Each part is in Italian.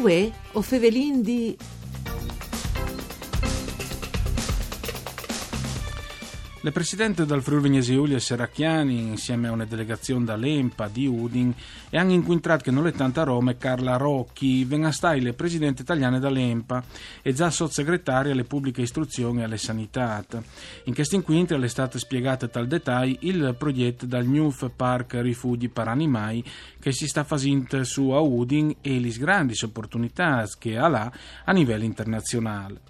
Uè, o fevelin di... Le presidente del Friuli Venezia Giulia Serracchiani, insieme a una delegazione dall'EMPA di Udin, e hanno incontrato che non è tanta Roma Carla Rocchi, venga stai le presidente italiane dall'EMPA e già sottosegretaria alle pubbliche istruzioni e alle sanità. In questo incontro è stato spiegato tal dettaglio il progetto dal New Park Rifugi per Animai che si sta facendo su a Udin e le grandi opportunità che ha là a livello internazionale.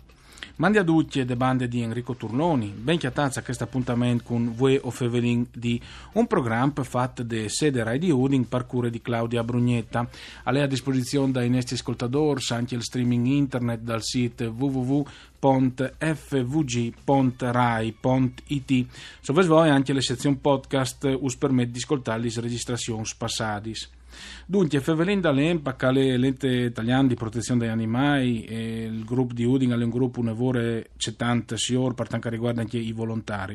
Mandi a tutti le bande di Enrico Turloni, ben chiatazza a questo appuntamento con Vue o Fevelin di un programma fatto da sede Rai di Udin per cura di Claudia Brugnetta. A lei a disposizione dai nostri ascoltatori anche il streaming internet dal sito www.fvg.rai.it. Se vuoi anche le sezioni podcast us permette di ascoltare le registrazioni passate. Dunque, Fevelin dall'EMPA, che è l'ente italiano di protezione degli animali, e il gruppo di Uding è un gruppo un'evore 70 signor, per tanto riguarda anche i volontari.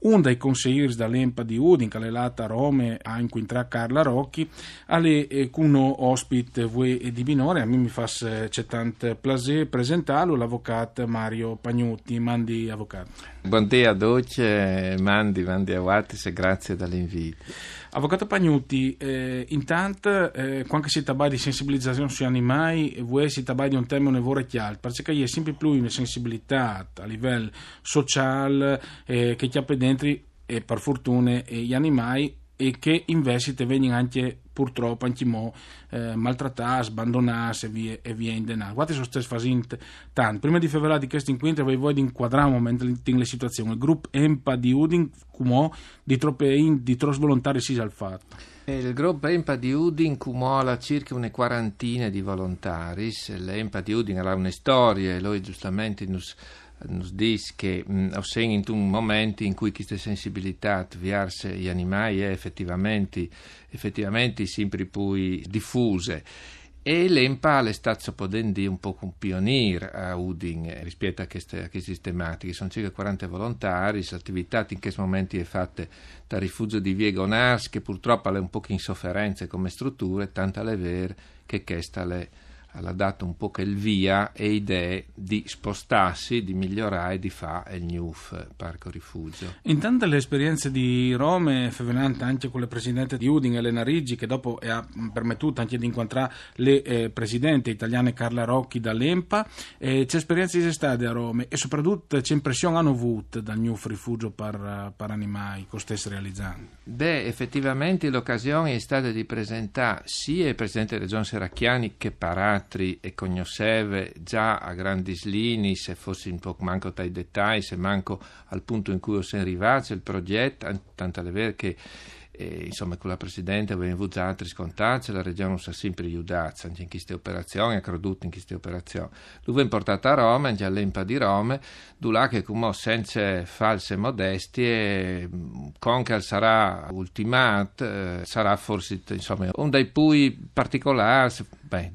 Un dei consiglieri dall'EMPA di Udin, che è lata a Rome, a incontrare Carla Rocchi, alle eh, ospite e di minore, a me mi fa c'è tanto piacere presentarlo, l'avvocato Mario Pagnutti, mandi avvocato. Buongiorno a tutti, mandi, mandi a Wattis e grazie dell'invito. Avvocato Pagnuti, eh, intanto, eh, quando si parla di sensibilizzazione sugli animali, voi si parla di un tema nevore chiaro, perché è sempre più una sensibilità a livello sociale eh, che chiappa dentro, e per fortuna, gli animali e che invece vengono anche purtroppo anche mo, eh, maltrattati, abbandonati e via, e via in denaro. Guardate, sono stati facendo tanto. Prima di febbraio di questo incontro voi voi di inquadrare un momento le situazioni. Il gruppo EMPA di Udin, come di troppe di troppi volontari si al fatto. Il gruppo EMPA di Udin cumuola circa una quarantina di volontari. L'EMPA di Udin ha una storia e lui giustamente nos nos dice che ho sentito un momento in cui queste sensibilità verso gli animali è effettivamente, effettivamente sempre più diffuse e l'EMPA è stato un po' un pioniere a Udin rispetto a queste, a queste tematiche. Sono circa 40 volontari, l'attività in questo momento è fatta dal rifugio di Viego Nars, che purtroppo è un po' in sofferenza come strutture, tanto è vero che questa è ha dato un po' il via e idee di spostarsi, di migliorare, di fare il NUF Parco Rifugio. Intanto le esperienze di Rome, è fevelante anche con le presidente di Udin, Elena Riggi, che dopo ha permettuto anche di incontrare le eh, presidenti italiane Carla Rocchi dall'EMPA, eh, c'è esperienza di estate a Rome e soprattutto c'è impressione hanno avuto dal NUF Rifugio per, per animali che stesse realizzando? Beh, effettivamente l'occasione è stata di presentare sia il presidente della Regione Serracchiani che Parati altri e cognosceve già a grandi linee, se fossi un po' manco dai dettagli, se manco al punto in cui sono arrivato il progetto, tanto è vero che e, insomma, con la Presidente abbiamo avuto altri scontati, la Regione non sa sempre aiutare anche in queste operazioni, ha creduto in queste operazioni. Lui è portato a Roma, già all'Empa di Roma, là che come senza false modestie, con che sarà ultimato, eh, sarà forse insomma, un dei più particolari, beh,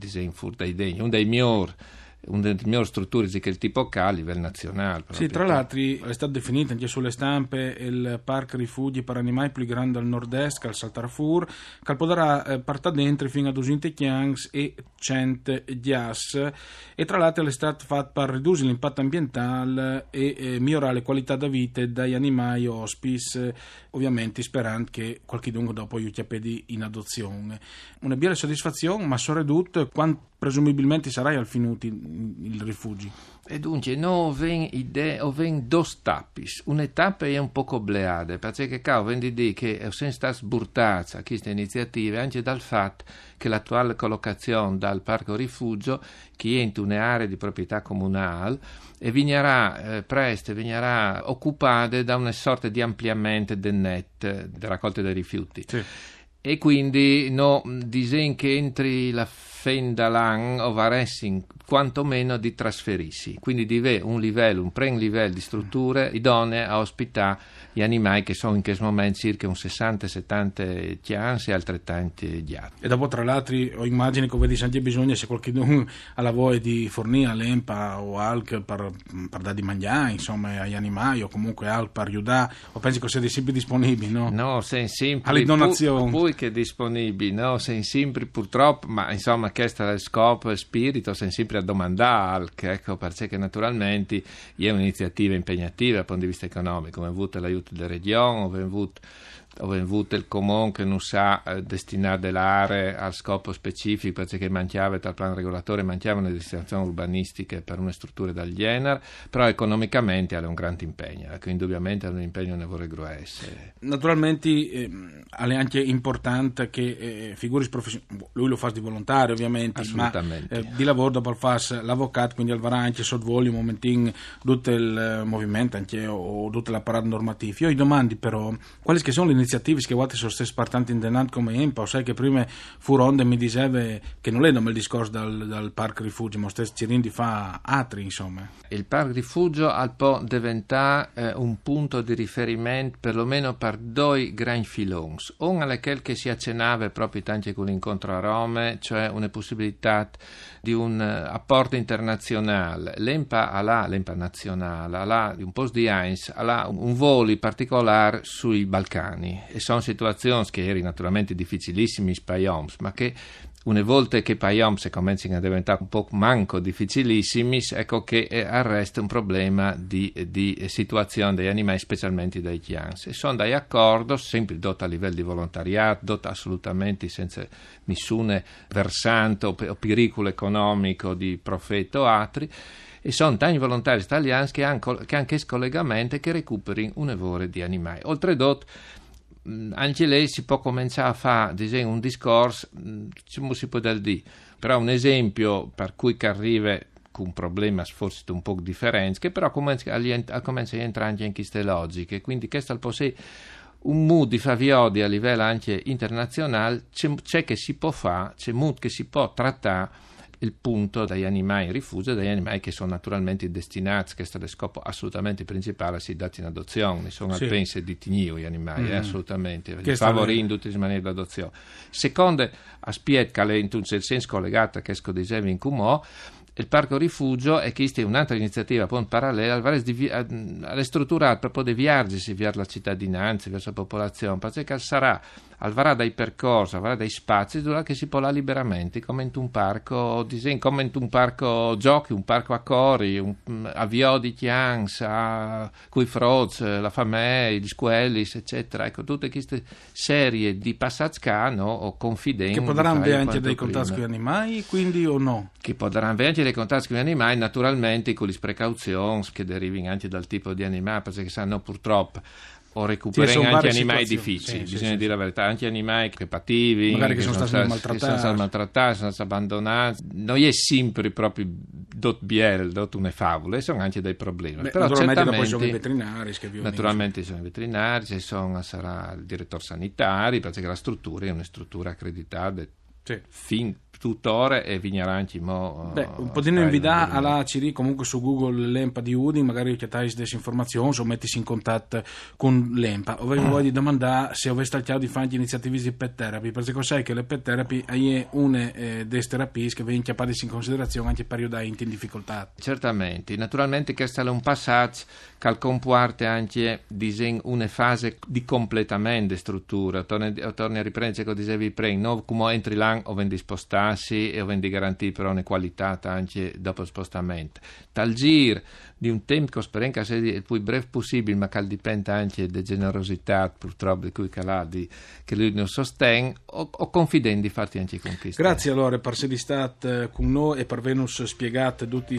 degni, un dei migliori una delle migliori strutture di quel tipo a livello nazionale. Sì, tra l'altro è stato definito anche sulle stampe il parco rifugi per animali più grande al nord-est, che al Saltarfur, che potrà eh, partire dentro fino a 200 chiangs e 100 dias e tra l'altro è stato fatto per ridurre l'impatto ambientale e eh, migliorare la qualità della vita dagli animali hospice, ovviamente sperando che qualche dunque dopo aiuti a pedi in adozione. Una bella soddisfazione, ma soprattutto quanto presumibilmente sarai al finuti il rifugio. E dunque, noi abbiamo idee, abbiamo due tappi. Una tappa è un po' bleade, perché cavo vendi di che sono state sburtate a queste iniziative anche dal fatto che l'attuale collocazione dal parco rifugio, che è in un'area di proprietà comunale, e vignerà eh, presto vignerà occupata da una sorta di ampliamento del net della raccolta dei rifiuti. Sì. E quindi no, disegno che entri la Fendalan o Varessing quantomeno di trasferirsi, quindi di avere un livello, un pre-livello di strutture idonee a ospitare gli animali che sono in questo momento circa un 60-70 chians e altrettanti gli altri. E dopo tra l'altro ho immagini che vedi sempre bisogno se qualcuno ha la voglia di fornire all'EMPA o ALC per, per dare di mangiare insomma agli animali o comunque ALC per aiutare o pensi che sia sempre disponibili no? No, sei sempre alle donazioni poi che disponibili, no, sei sempre purtroppo ma insomma è il scopo e spirito, siamo sempre a domandare, ecco, perché naturalmente è un'iniziativa impegnativa dal punto di vista economico, abbiamo avuto l'aiuto della regione, abbiamo avuto dove avuto il comune che non sa eh, destinare dell'area al scopo specifico perché mancava dal piano regolatore mancavano le destinazioni urbanistiche per una struttura del genere però economicamente è un grande impegno ecco, indubbiamente è un impegno nevole grueso naturalmente eh, è anche importante che eh, figuri professionali lui lo fa di volontario ovviamente ma eh, di lavoro dopo fa l'avvocato quindi al anche sottovoli un momentino tutto il movimento anche o, o tutta la parata normativa io gli domandi però quali sono le iniziative che vuote sono state spartanti in denant come EMPA, sai che prima Furonde mi diceva che non è il discorso dal, dal parco rifugio, ma stesso Cirindi fa altri insomma. Il parco rifugio al può diventare eh, un punto di riferimento perlomeno per due grandi filoni. Uno quel che si accennava proprio anche con l'incontro a Rome, cioè una possibilità di un uh, apporto internazionale. L'EMPA ha l'EMPA nazionale, ha un posto di Heinz, ha un volo particolare sui Balcani e sono situazioni che erano naturalmente difficilissime in ma che una volta che Paioms cominciano a diventare un po' manco difficilissimi, ecco che eh, arresta un problema di, di situazione degli animali, specialmente dei chians. E sono dai accordi, sempre dotti a livello di volontariato, dotti assolutamente senza nessun versante o, pericolo economico di profeta o altri, e sono tanti volontari italiani che hanno, che hanno questo collegamento che recuperino un evore di animali. Oltretutto, anche lei si può cominciare a fare diciamo, un discorso, come si può dire, però un esempio per cui che arriva con un problema forse un po' differente, che però comincia a entrare anche in queste logiche, quindi questo può essere un mood di faviodi a livello anche internazionale, c'è, c'è che si può fare, c'è mood che si può trattare il punto dagli animali in rifugio, dagli animali che sono naturalmente destinati, questo è lo scopo assolutamente principale, a essere dati in adozione, sono sì. pensi di tignio gli animali, mm-hmm. eh, assolutamente, favorendo tutti i maniere di adozione. Secondo aspetto che è in un senso collegato a che dicevi in Cumò, il parco rifugio è che è un'altra iniziativa appunto, parallela alle strutture proprio di viaggi verso la cittadinanza, verso la popolazione, perché sarà al dai percorsi, al dai spazi dove si può là liberamente, come in un parco disegno, come in un parco giochi, un parco a cori, un, a Vio di Chians, a Cui Froz, la Famè, gli Squellis, eccetera. Ecco, tutte queste serie di passaggi no, o confidenti. Che potranno avere anche dei contatti con gli animali, quindi o no? Che potranno avere anche dei contatti con gli animali, naturalmente con le precauzioni che derivano anche dal tipo di animale, perché sanno purtroppo o recuperare anche animali difficili, sì, bisogna sì, dire la verità, anche animali crepativi, magari che, che sono, stati maltrattati, sono stati maltrattati, sono stati abbandonati, non è sempre proprio dot biel, dot una favola, sono anche dei problemi. Beh, Però naturalmente poi sono i veterinari che Naturalmente sono i veterinari, ci sono, sarà il direttore sanitario, perché la struttura è una struttura accreditata sì. fin tuttora e Vignaranci mo, Beh, un po' di novità alla CD comunque su Google l'EMPA di Udin magari chiedete delle informazioni o mettisi in contatto con l'EMPA. O vi voglio domandare se aveste al chiaro di fare iniziative di pet therapy perché sai che le pet therapy è una eh, delle terapie che vengono chiamate in considerazione anche per periodi in difficoltà. Certamente. Naturalmente questo è un passaggio che comporta anche disegno, una fase di completamento di struttura. Torni, torni a riprendere come dicevi prima no? come entri là o vendi spostati passi e vendi garantire però una qualità anche dopo spostamento. Tal giro di un tempo che sia il più breve possibile, ma che dipende anche da generosità purtroppo di cui caladi, che lui non sostiene, o, o confidendo di farti anche conquiste. Grazie allora per essere stato eh, con noi e per averci spiegato tutti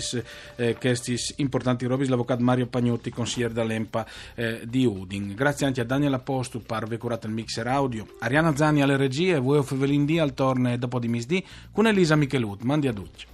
eh, questi importanti robi, l'avvocato Mario Pagnotti, consigliere dell'EMPA eh, di Udin. Grazie anche a Daniel Apostu per aver curato il mixer audio, Ariana Zani alle regie, voi Fevelin D al torne dopo di misdì con Elisa Michelut. Mandi a tutti.